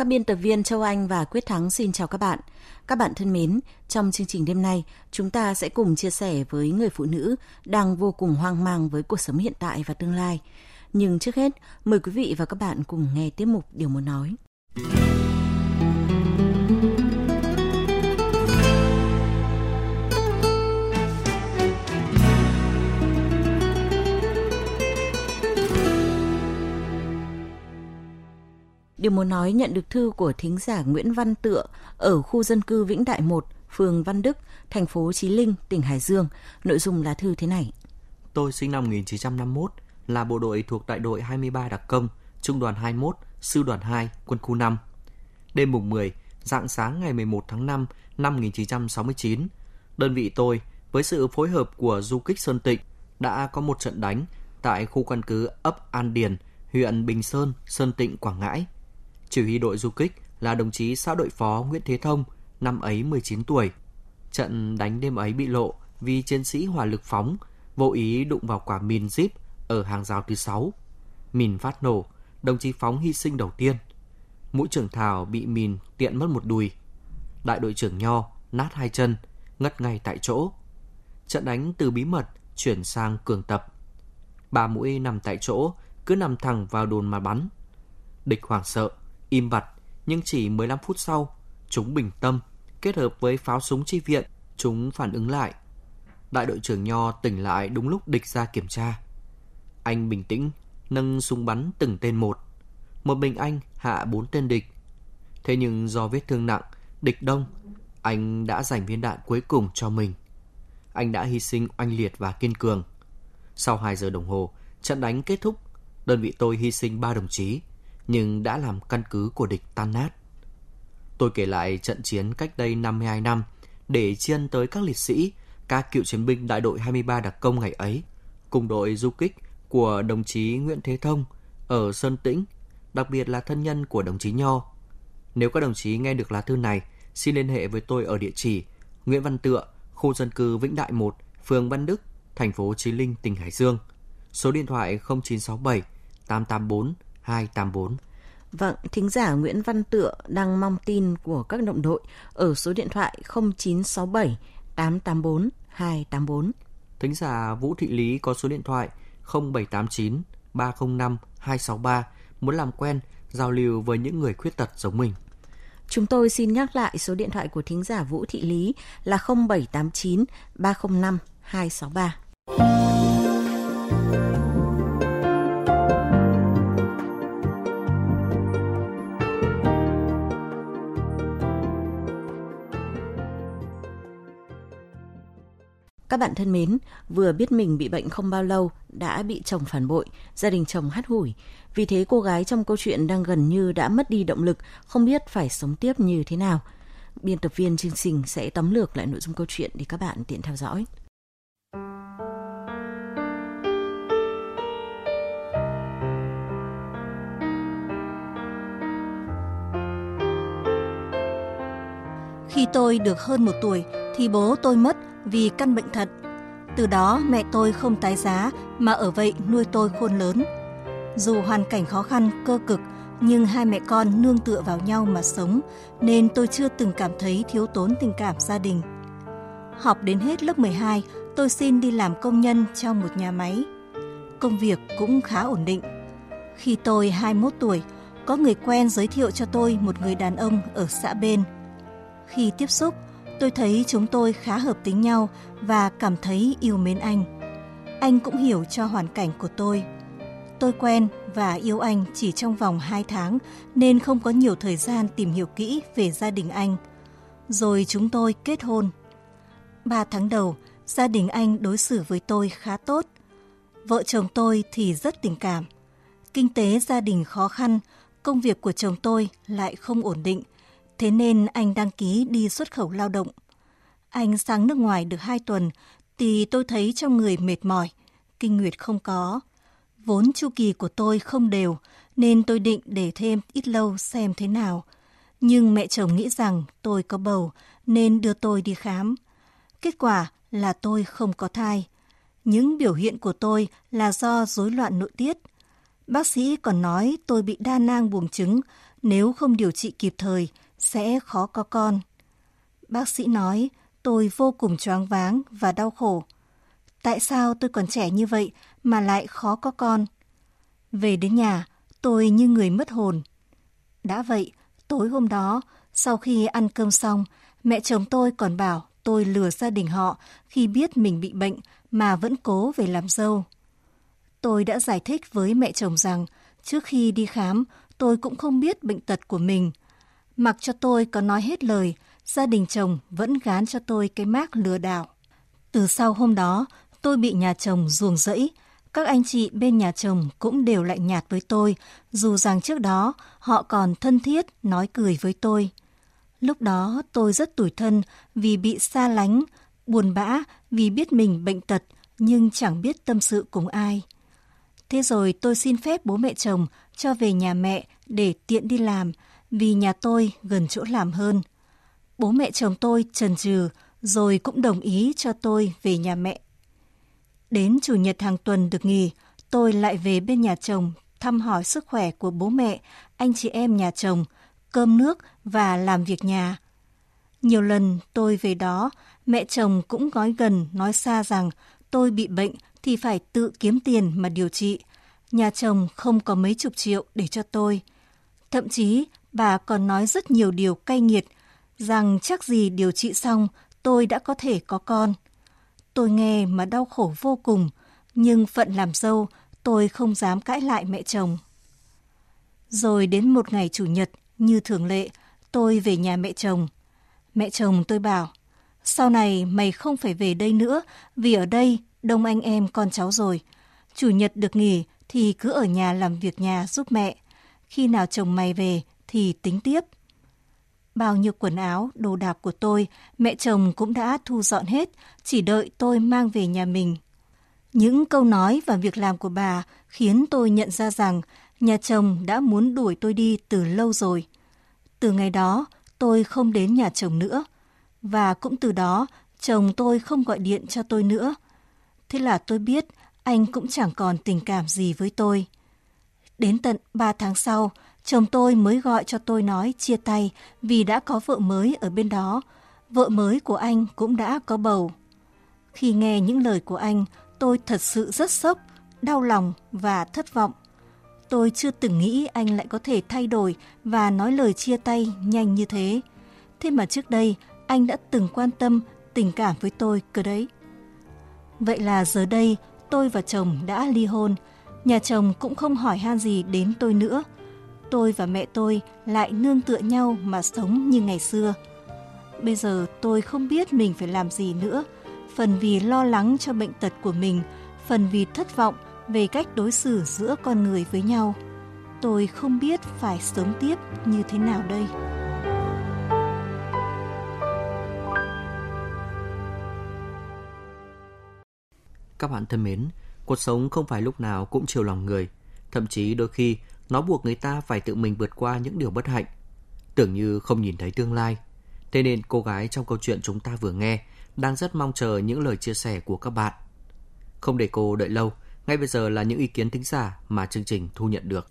Các biên tập viên Châu Anh và Quyết Thắng xin chào các bạn. Các bạn thân mến, trong chương trình đêm nay, chúng ta sẽ cùng chia sẻ với người phụ nữ đang vô cùng hoang mang với cuộc sống hiện tại và tương lai. Nhưng trước hết, mời quý vị và các bạn cùng nghe tiếp mục Điều muốn nói. Điều muốn nói nhận được thư của thính giả Nguyễn Văn Tựa ở khu dân cư Vĩnh Đại 1, phường Văn Đức, thành phố Chí Linh, tỉnh Hải Dương. Nội dung là thư thế này. Tôi sinh năm 1951, là bộ đội thuộc đại đội 23 đặc công, trung đoàn 21, sư đoàn 2, quân khu 5. Đêm mùng 10, dạng sáng ngày 11 tháng 5 năm 1969, đơn vị tôi với sự phối hợp của du kích Sơn Tịnh đã có một trận đánh tại khu căn cứ ấp An Điền, huyện Bình Sơn, Sơn Tịnh, Quảng Ngãi – chỉ huy đội du kích là đồng chí xã đội phó Nguyễn Thế Thông, năm ấy 19 tuổi. Trận đánh đêm ấy bị lộ vì chiến sĩ hỏa lực phóng vô ý đụng vào quả mìn zip ở hàng rào thứ 6. Mìn phát nổ, đồng chí phóng hy sinh đầu tiên. Mũi trưởng Thảo bị mìn tiện mất một đùi. Đại đội trưởng Nho nát hai chân, ngất ngay tại chỗ. Trận đánh từ bí mật chuyển sang cường tập. Ba mũi nằm tại chỗ, cứ nằm thẳng vào đồn mà bắn. Địch hoảng sợ, Im bặt, nhưng chỉ 15 phút sau, chúng bình tâm, kết hợp với pháo súng chi viện, chúng phản ứng lại. Đại đội trưởng Nho tỉnh lại đúng lúc địch ra kiểm tra. Anh bình tĩnh, nâng súng bắn từng tên một. Một mình anh hạ bốn tên địch. Thế nhưng do vết thương nặng, địch đông, anh đã dành viên đạn cuối cùng cho mình. Anh đã hy sinh oanh liệt và kiên cường. Sau 2 giờ đồng hồ, trận đánh kết thúc, đơn vị tôi hy sinh 3 đồng chí, nhưng đã làm căn cứ của địch tan nát. Tôi kể lại trận chiến cách đây 52 năm để tri ân tới các liệt sĩ, các cựu chiến binh đại đội 23 đặc công ngày ấy, cùng đội du kích của đồng chí Nguyễn Thế Thông ở Sơn Tĩnh, đặc biệt là thân nhân của đồng chí Nho. Nếu các đồng chí nghe được lá thư này, xin liên hệ với tôi ở địa chỉ Nguyễn Văn Tựa, khu dân cư Vĩnh Đại 1, phường Văn Đức, thành phố Chí Linh, tỉnh Hải Dương. Số điện thoại 0967 884 284. Vâng, thính giả Nguyễn Văn Tựa đang mong tin của các đồng đội ở số điện thoại 0967 884 284. Thính giả Vũ Thị Lý có số điện thoại 0789 305 263 muốn làm quen, giao lưu với những người khuyết tật giống mình. Chúng tôi xin nhắc lại số điện thoại của thính giả Vũ Thị Lý là 0789 305 263. Các bạn thân mến, vừa biết mình bị bệnh không bao lâu, đã bị chồng phản bội, gia đình chồng hắt hủi. Vì thế cô gái trong câu chuyện đang gần như đã mất đi động lực, không biết phải sống tiếp như thế nào. Biên tập viên chương trình sẽ tóm lược lại nội dung câu chuyện để các bạn tiện theo dõi. Khi tôi được hơn một tuổi thì bố tôi mất vì căn bệnh thận. Từ đó mẹ tôi không tái giá mà ở vậy nuôi tôi khôn lớn. Dù hoàn cảnh khó khăn, cơ cực, nhưng hai mẹ con nương tựa vào nhau mà sống, nên tôi chưa từng cảm thấy thiếu tốn tình cảm gia đình. Học đến hết lớp 12, tôi xin đi làm công nhân trong một nhà máy. Công việc cũng khá ổn định. Khi tôi 21 tuổi, có người quen giới thiệu cho tôi một người đàn ông ở xã bên. Khi tiếp xúc, Tôi thấy chúng tôi khá hợp tính nhau và cảm thấy yêu mến anh. Anh cũng hiểu cho hoàn cảnh của tôi. Tôi quen và yêu anh chỉ trong vòng 2 tháng nên không có nhiều thời gian tìm hiểu kỹ về gia đình anh. Rồi chúng tôi kết hôn. 3 tháng đầu, gia đình anh đối xử với tôi khá tốt. Vợ chồng tôi thì rất tình cảm. Kinh tế gia đình khó khăn, công việc của chồng tôi lại không ổn định, thế nên anh đăng ký đi xuất khẩu lao động. Anh sang nước ngoài được hai tuần thì tôi thấy trong người mệt mỏi, kinh nguyệt không có. Vốn chu kỳ của tôi không đều nên tôi định để thêm ít lâu xem thế nào. Nhưng mẹ chồng nghĩ rằng tôi có bầu nên đưa tôi đi khám. Kết quả là tôi không có thai. Những biểu hiện của tôi là do rối loạn nội tiết. Bác sĩ còn nói tôi bị đa nang buồng trứng, nếu không điều trị kịp thời sẽ khó có con. Bác sĩ nói tôi vô cùng choáng váng và đau khổ. Tại sao tôi còn trẻ như vậy mà lại khó có con? Về đến nhà, tôi như người mất hồn. Đã vậy, tối hôm đó, sau khi ăn cơm xong, mẹ chồng tôi còn bảo tôi lừa gia đình họ khi biết mình bị bệnh mà vẫn cố về làm dâu. Tôi đã giải thích với mẹ chồng rằng trước khi đi khám, tôi cũng không biết bệnh tật của mình. Mặc cho tôi có nói hết lời, gia đình chồng vẫn gán cho tôi cái mác lừa đảo. Từ sau hôm đó, tôi bị nhà chồng ruồng rẫy. Các anh chị bên nhà chồng cũng đều lạnh nhạt với tôi, dù rằng trước đó họ còn thân thiết nói cười với tôi. Lúc đó tôi rất tủi thân vì bị xa lánh, buồn bã vì biết mình bệnh tật nhưng chẳng biết tâm sự cùng ai. Thế rồi tôi xin phép bố mẹ chồng cho về nhà mẹ để tiện đi làm vì nhà tôi gần chỗ làm hơn. Bố mẹ chồng tôi trần trừ rồi cũng đồng ý cho tôi về nhà mẹ. Đến chủ nhật hàng tuần được nghỉ, tôi lại về bên nhà chồng thăm hỏi sức khỏe của bố mẹ, anh chị em nhà chồng, cơm nước và làm việc nhà. Nhiều lần tôi về đó, mẹ chồng cũng gói gần nói xa rằng tôi bị bệnh thì phải tự kiếm tiền mà điều trị. Nhà chồng không có mấy chục triệu để cho tôi. Thậm chí bà còn nói rất nhiều điều cay nghiệt rằng chắc gì điều trị xong tôi đã có thể có con. Tôi nghe mà đau khổ vô cùng, nhưng phận làm dâu tôi không dám cãi lại mẹ chồng. Rồi đến một ngày chủ nhật, như thường lệ, tôi về nhà mẹ chồng. Mẹ chồng tôi bảo, sau này mày không phải về đây nữa vì ở đây đông anh em con cháu rồi. Chủ nhật được nghỉ thì cứ ở nhà làm việc nhà giúp mẹ. Khi nào chồng mày về thì tính tiếp. Bao nhiêu quần áo, đồ đạc của tôi, mẹ chồng cũng đã thu dọn hết, chỉ đợi tôi mang về nhà mình. Những câu nói và việc làm của bà khiến tôi nhận ra rằng nhà chồng đã muốn đuổi tôi đi từ lâu rồi. Từ ngày đó, tôi không đến nhà chồng nữa. Và cũng từ đó, chồng tôi không gọi điện cho tôi nữa. Thế là tôi biết anh cũng chẳng còn tình cảm gì với tôi. Đến tận 3 tháng sau, chồng tôi mới gọi cho tôi nói chia tay vì đã có vợ mới ở bên đó. Vợ mới của anh cũng đã có bầu. Khi nghe những lời của anh, tôi thật sự rất sốc, đau lòng và thất vọng. Tôi chưa từng nghĩ anh lại có thể thay đổi và nói lời chia tay nhanh như thế. Thế mà trước đây, anh đã từng quan tâm, tình cảm với tôi cơ đấy. Vậy là giờ đây, tôi và chồng đã ly hôn. Nhà chồng cũng không hỏi han gì đến tôi nữa. Tôi và mẹ tôi lại nương tựa nhau mà sống như ngày xưa. Bây giờ tôi không biết mình phải làm gì nữa. Phần vì lo lắng cho bệnh tật của mình, phần vì thất vọng về cách đối xử giữa con người với nhau. Tôi không biết phải sống tiếp như thế nào đây. Các bạn thân mến, cuộc sống không phải lúc nào cũng chiều lòng người, thậm chí đôi khi nó buộc người ta phải tự mình vượt qua những điều bất hạnh, tưởng như không nhìn thấy tương lai. Thế nên cô gái trong câu chuyện chúng ta vừa nghe đang rất mong chờ những lời chia sẻ của các bạn. Không để cô đợi lâu, ngay bây giờ là những ý kiến thính giả mà chương trình thu nhận được.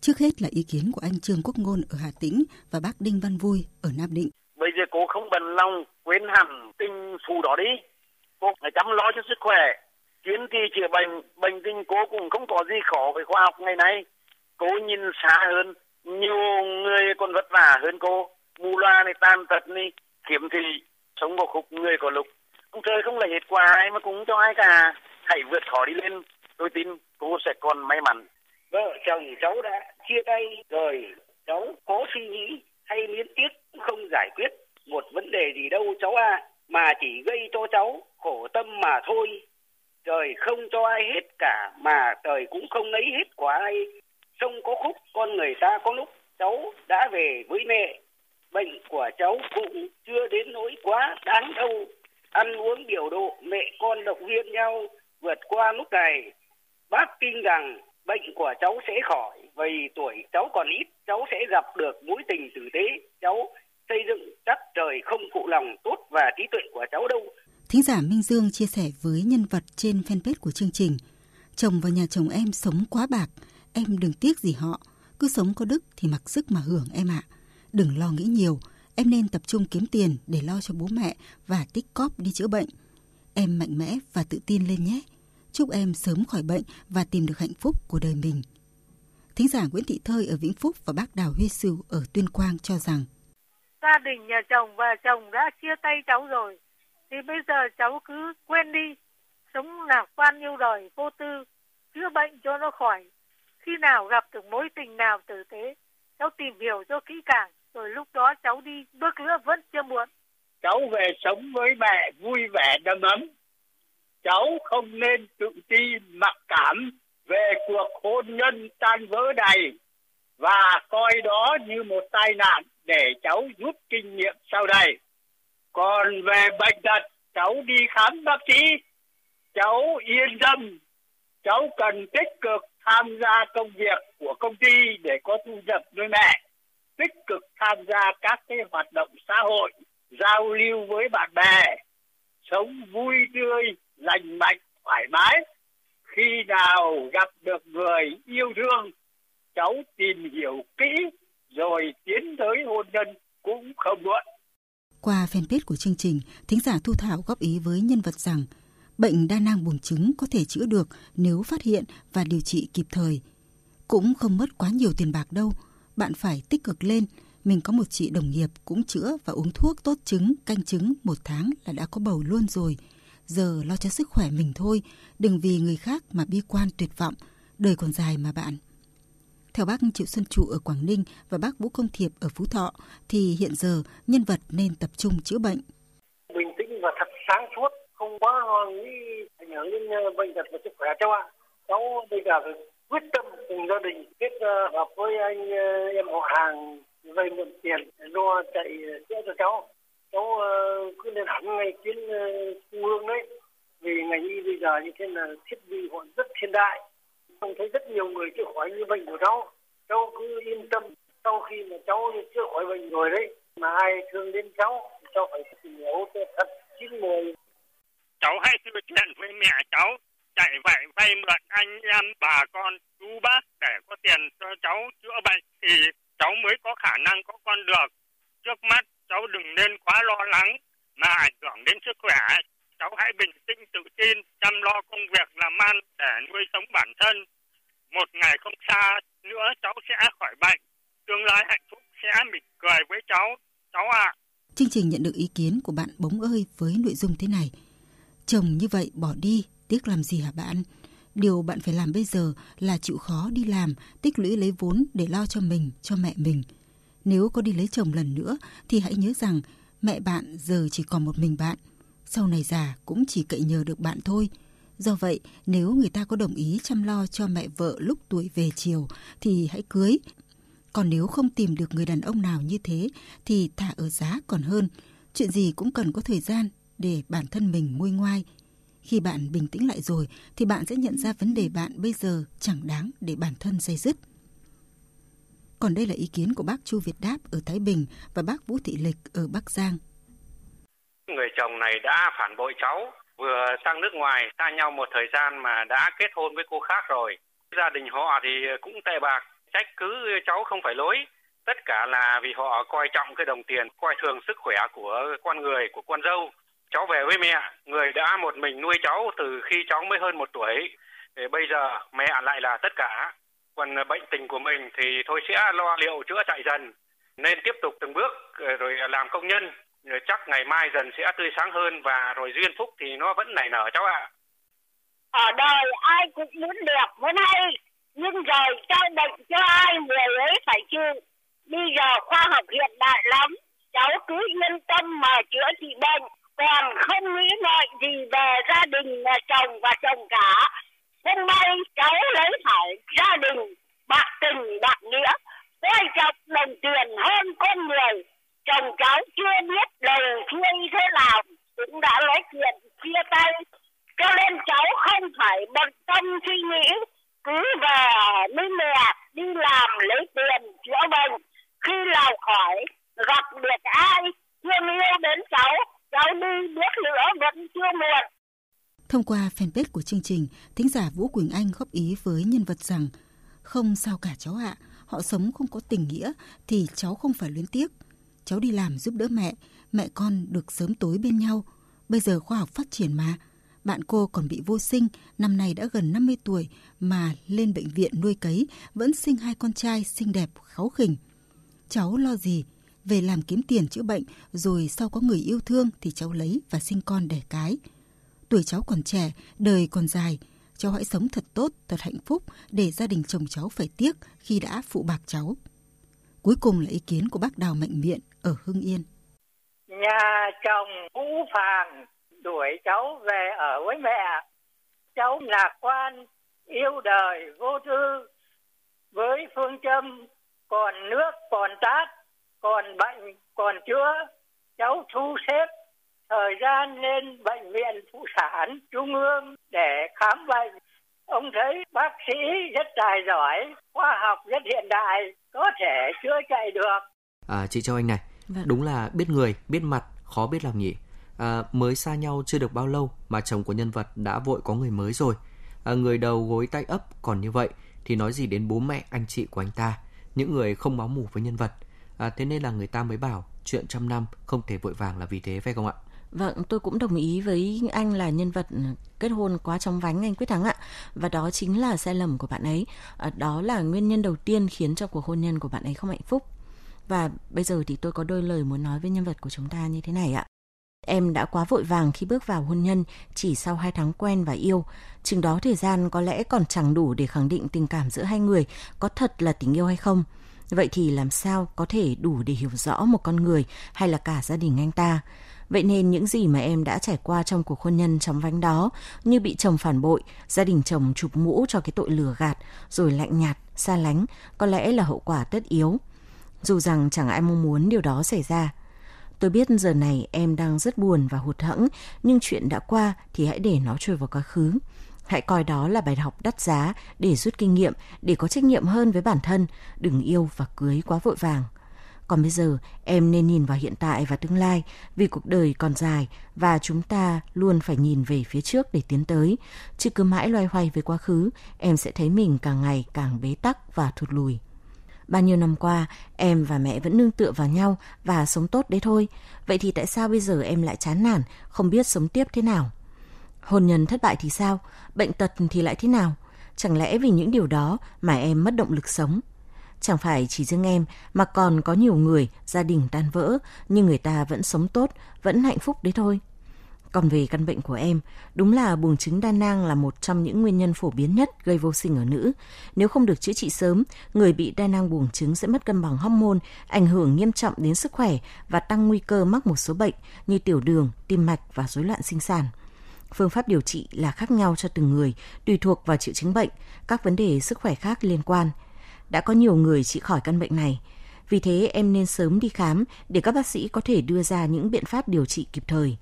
Trước hết là ý kiến của anh Trương Quốc Ngôn ở Hà Tĩnh và bác Đinh Văn Vui ở Nam Định. Bây giờ cô không bận lòng quên hẳn tình phù đó đi. Cô phải chăm lo cho sức khỏe. Chuyến thì chữa bệnh, bệnh tình cô cũng không có gì khó với khoa học ngày nay. Cô nhìn xa hơn, nhiều người còn vất vả hơn cô. Mù loa này tan tật này, kiếm thì sống một khúc người có lục. Ông trời không là hết quà ai mà cũng cho ai cả. Hãy vượt khó đi lên tôi tin cô sẽ còn may mắn. Vợ chồng cháu đã chia tay rồi, cháu có suy nghĩ hay liên tiếc cũng không giải quyết một vấn đề gì đâu cháu à, mà chỉ gây cho cháu khổ tâm mà thôi trời không cho ai hết cả, mà trời cũng không lấy hết của ai sông có khúc, con người ta có lúc, cháu đã về với mẹ. Bệnh của cháu cũng chưa đến nỗi quá đáng đâu. Ăn uống điều độ, mẹ con động viên nhau, vượt qua lúc này. Bác tin rằng bệnh của cháu sẽ khỏi, vì tuổi cháu còn ít, cháu sẽ gặp được mối tình tử tế. Cháu xây dựng chắc trời không phụ lòng tốt và trí tuệ của cháu đâu. Thính giả Minh Dương chia sẻ với nhân vật trên fanpage của chương trình. Chồng và nhà chồng em sống quá bạc, em đừng tiếc gì họ. Cứ sống có đức thì mặc sức mà hưởng em ạ. Đừng lo nghĩ nhiều, em nên tập trung kiếm tiền để lo cho bố mẹ và tích cóp đi chữa bệnh. Em mạnh mẽ và tự tin lên nhé. Chúc em sớm khỏi bệnh và tìm được hạnh phúc của đời mình. Thính giả Nguyễn Thị Thơi ở Vĩnh Phúc và bác Đào Huy Sưu ở Tuyên Quang cho rằng Gia đình nhà chồng và chồng đã chia tay cháu rồi thì bây giờ cháu cứ quên đi. Sống lạc quan yêu đời vô tư, chữa bệnh cho nó khỏi. Khi nào gặp được mối tình nào tử tế, cháu tìm hiểu cho kỹ càng, rồi lúc đó cháu đi bước nữa vẫn chưa muộn. Cháu về sống với mẹ vui vẻ đầm ấm. Cháu không nên tự ti mặc cảm về cuộc hôn nhân tan vỡ này, và coi đó như một tai nạn để cháu rút kinh nghiệm sau đây còn về bệnh tật, cháu đi khám bác sĩ. Cháu yên tâm. Cháu cần tích cực tham gia công việc của công ty để có thu nhập nuôi mẹ. Tích cực tham gia các cái hoạt động xã hội, giao lưu với bạn bè. Sống vui tươi, lành mạnh, thoải mái. Khi nào gặp được người yêu thương, cháu tìm hiểu kỹ, rồi tiến tới hôn nhân cũng không muộn qua fanpage của chương trình, thính giả Thu Thảo góp ý với nhân vật rằng bệnh đa nang buồng trứng có thể chữa được nếu phát hiện và điều trị kịp thời. Cũng không mất quá nhiều tiền bạc đâu, bạn phải tích cực lên. Mình có một chị đồng nghiệp cũng chữa và uống thuốc tốt trứng, canh trứng một tháng là đã có bầu luôn rồi. Giờ lo cho sức khỏe mình thôi, đừng vì người khác mà bi quan tuyệt vọng. Đời còn dài mà bạn. Theo bác Triệu Xuân Trụ ở Quảng Ninh và bác Vũ Công Thiệp ở Phú Thọ, thì hiện giờ nhân vật nên tập trung chữa bệnh. Bình tĩnh và thật sáng suốt, không quá lo nghĩ ảnh hưởng đến ờ, bệnh tật và sức khỏe cháu ạ. Cháu bây giờ phải quyết tâm cùng gia đình kết ờ, hợp với anh ờ, em họ hàng vay mượn tiền lo chạy chữa cho cháu. Cháu cứ lên hẳn ngay chuyến trung ương đấy. Vì ngành y bây giờ như thế là thiết bị họ rất hiện đại không thấy rất nhiều người chữa khỏi như bệnh của cháu. Cháu cứ yên tâm, sau khi mà cháu chữa khỏi bệnh rồi đấy, mà ai thương đến cháu cháu phải tìm hiểu cho thật chín mùi. Cháu hãy nói chuyện với mẹ cháu, chạy vậy vay mượn anh em, bà con, chú bác để có tiền cho cháu chữa bệnh thì cháu mới có khả năng có con được. Trước mắt, cháu đừng nên quá lo lắng mà ảnh hưởng đến sức khỏe cháu hãy bình tĩnh tự tin, chăm lo công việc làm ăn để nuôi sống bản thân. Một ngày không xa nữa, cháu sẽ khỏi bệnh. Tương lai hạnh phúc sẽ mỉm cười với cháu. Cháu ạ. À. chương trình nhận được ý kiến của bạn bóng ơi với nội dung thế này. Chồng như vậy bỏ đi, tiếc làm gì hả bạn? Điều bạn phải làm bây giờ là chịu khó đi làm, tích lũy lấy vốn để lo cho mình, cho mẹ mình. Nếu có đi lấy chồng lần nữa thì hãy nhớ rằng mẹ bạn giờ chỉ còn một mình bạn sau này già cũng chỉ cậy nhờ được bạn thôi. Do vậy, nếu người ta có đồng ý chăm lo cho mẹ vợ lúc tuổi về chiều thì hãy cưới. Còn nếu không tìm được người đàn ông nào như thế thì thả ở giá còn hơn. Chuyện gì cũng cần có thời gian để bản thân mình nguôi ngoai. Khi bạn bình tĩnh lại rồi thì bạn sẽ nhận ra vấn đề bạn bây giờ chẳng đáng để bản thân dây dứt. Còn đây là ý kiến của bác Chu Việt Đáp ở Thái Bình và bác Vũ Thị Lịch ở Bắc Giang người chồng này đã phản bội cháu, vừa sang nước ngoài, xa nhau một thời gian mà đã kết hôn với cô khác rồi. Gia đình họ thì cũng tệ bạc, trách cứ cháu không phải lỗi. Tất cả là vì họ coi trọng cái đồng tiền, coi thường sức khỏe của con người, của con dâu. Cháu về với mẹ, người đã một mình nuôi cháu từ khi cháu mới hơn một tuổi. Để bây giờ mẹ lại là tất cả. Còn bệnh tình của mình thì thôi sẽ lo liệu chữa chạy dần, nên tiếp tục từng bước, rồi làm công nhân chắc ngày mai dần sẽ tươi sáng hơn và rồi duyên phúc thì nó vẫn nảy nở cháu ạ. À. Ở đời ai cũng muốn đẹp, muốn hay, nhưng rồi cho bệnh cho ai người ấy phải chịu. Bây giờ khoa học hiện đại lắm, cháu cứ yên tâm mà chữa trị bệnh, còn không nghĩ ngợi gì về gia đình, chồng và chồng cả. Hôm nay cháu lấy phải gia đình, bạn tình, bạn nghĩa, quan trọng đồng tiền hơn con người, chồng cháu chưa biết đời xuôi thế nào cũng đã nói chuyện chia tay. Cho nên cháu không phải bận tâm suy nghĩ cứ về với mẹ đi làm lấy tiền chữa bệnh. Khi nào khỏi gặp được ai thương yêu đến cháu cháu đi biết nữa vẫn chưa muộn. Thông qua fanpage của chương trình, thính giả Vũ Quỳnh Anh góp ý với nhân vật rằng không sao cả cháu ạ, à, họ sống không có tình nghĩa thì cháu không phải luyến tiếc. Cháu đi làm giúp đỡ mẹ, mẹ con được sớm tối bên nhau. Bây giờ khoa học phát triển mà. Bạn cô còn bị vô sinh, năm nay đã gần 50 tuổi mà lên bệnh viện nuôi cấy, vẫn sinh hai con trai xinh đẹp, kháu khỉnh. Cháu lo gì? Về làm kiếm tiền chữa bệnh, rồi sau có người yêu thương thì cháu lấy và sinh con đẻ cái. Tuổi cháu còn trẻ, đời còn dài, cháu hãy sống thật tốt, thật hạnh phúc để gia đình chồng cháu phải tiếc khi đã phụ bạc cháu. Cuối cùng là ý kiến của bác Đào Mạnh Miện ở Hưng Yên. Nhà chồng Vũ Phàng đuổi cháu về ở với mẹ. Cháu lạc quan, yêu đời, vô tư. Với phương châm còn nước còn tát, còn bệnh còn chữa, cháu thu xếp thời gian lên bệnh viện phụ sản trung ương để khám bệnh. Ông thấy bác sĩ rất tài giỏi, khoa học rất hiện đại, có thể chữa chạy được. À, chị Châu Anh này, vâng. đúng là biết người, biết mặt, khó biết lòng nhỉ. À, mới xa nhau chưa được bao lâu mà chồng của nhân vật đã vội có người mới rồi. À, người đầu gối tay ấp còn như vậy thì nói gì đến bố mẹ, anh chị của anh ta, những người không máu mủ với nhân vật. À, thế nên là người ta mới bảo chuyện trăm năm không thể vội vàng là vì thế phải không ạ? Vâng, tôi cũng đồng ý với anh là nhân vật kết hôn quá trong vánh anh Quyết Thắng ạ. Và đó chính là sai lầm của bạn ấy. À, đó là nguyên nhân đầu tiên khiến cho cuộc hôn nhân của bạn ấy không hạnh phúc. Và bây giờ thì tôi có đôi lời muốn nói với nhân vật của chúng ta như thế này ạ. Em đã quá vội vàng khi bước vào hôn nhân chỉ sau hai tháng quen và yêu. Chừng đó thời gian có lẽ còn chẳng đủ để khẳng định tình cảm giữa hai người có thật là tình yêu hay không. Vậy thì làm sao có thể đủ để hiểu rõ một con người hay là cả gia đình anh ta? Vậy nên những gì mà em đã trải qua trong cuộc hôn nhân chóng vánh đó như bị chồng phản bội, gia đình chồng chụp mũ cho cái tội lừa gạt, rồi lạnh nhạt, xa lánh, có lẽ là hậu quả tất yếu. Dù rằng chẳng ai mong muốn điều đó xảy ra. Tôi biết giờ này em đang rất buồn và hụt hẫng, nhưng chuyện đã qua thì hãy để nó trôi vào quá khứ. Hãy coi đó là bài học đắt giá để rút kinh nghiệm, để có trách nhiệm hơn với bản thân, đừng yêu và cưới quá vội vàng. Còn bây giờ, em nên nhìn vào hiện tại và tương lai, vì cuộc đời còn dài và chúng ta luôn phải nhìn về phía trước để tiến tới. Chứ cứ mãi loay hoay với quá khứ, em sẽ thấy mình càng ngày càng bế tắc và thụt lùi. Bao nhiêu năm qua, em và mẹ vẫn nương tựa vào nhau và sống tốt đấy thôi. Vậy thì tại sao bây giờ em lại chán nản, không biết sống tiếp thế nào? Hôn nhân thất bại thì sao? Bệnh tật thì lại thế nào? Chẳng lẽ vì những điều đó mà em mất động lực sống? Chẳng phải chỉ riêng em mà còn có nhiều người gia đình tan vỡ nhưng người ta vẫn sống tốt, vẫn hạnh phúc đấy thôi. Còn về căn bệnh của em, đúng là buồng trứng đa nang là một trong những nguyên nhân phổ biến nhất gây vô sinh ở nữ. Nếu không được chữa trị sớm, người bị đa nang buồng trứng sẽ mất cân bằng hormone, ảnh hưởng nghiêm trọng đến sức khỏe và tăng nguy cơ mắc một số bệnh như tiểu đường, tim mạch và rối loạn sinh sản. Phương pháp điều trị là khác nhau cho từng người, tùy thuộc vào triệu chứng bệnh, các vấn đề sức khỏe khác liên quan – đã có nhiều người trị khỏi căn bệnh này. Vì thế em nên sớm đi khám để các bác sĩ có thể đưa ra những biện pháp điều trị kịp thời.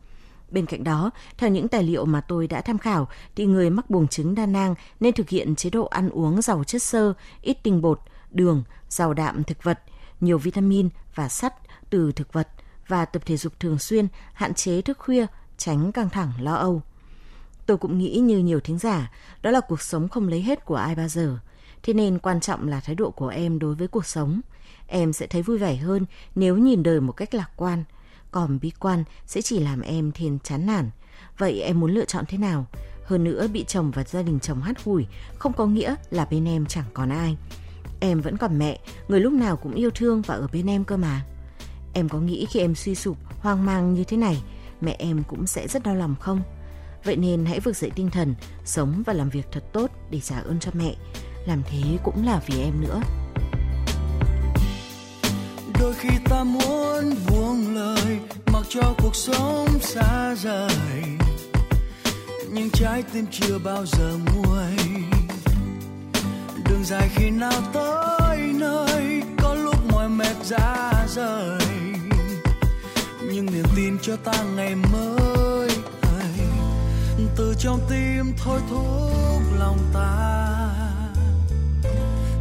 Bên cạnh đó, theo những tài liệu mà tôi đã tham khảo, thì người mắc buồng trứng đa nang nên thực hiện chế độ ăn uống giàu chất xơ, ít tinh bột, đường, giàu đạm thực vật, nhiều vitamin và sắt từ thực vật và tập thể dục thường xuyên, hạn chế thức khuya, tránh căng thẳng lo âu. Tôi cũng nghĩ như nhiều thính giả, đó là cuộc sống không lấy hết của ai bao giờ. Thế nên quan trọng là thái độ của em đối với cuộc sống. Em sẽ thấy vui vẻ hơn nếu nhìn đời một cách lạc quan. Còn bi quan sẽ chỉ làm em thêm chán nản. Vậy em muốn lựa chọn thế nào? Hơn nữa bị chồng và gia đình chồng hắt hủi không có nghĩa là bên em chẳng còn ai. Em vẫn còn mẹ, người lúc nào cũng yêu thương và ở bên em cơ mà. Em có nghĩ khi em suy sụp, hoang mang như thế này, mẹ em cũng sẽ rất đau lòng không? Vậy nên hãy vực dậy tinh thần, sống và làm việc thật tốt để trả ơn cho mẹ làm thế cũng là vì em nữa đôi khi ta muốn buông lời, mặc cho cuộc sống xa rời. Nhưng trái tim chưa bao giờ nguôi. Đường dài khi nào tới nơi, có lúc mỏi mệt ra rời. Nhưng niềm tin cho ta ngày mới từ trong tim thôi thúc lòng ta.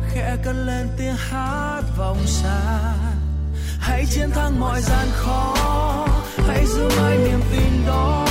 Khẽ cất lên tiếng hát vòng xa hãy chiến thắng mọi gian khó. Hãy giữ mãi niềm tin đó.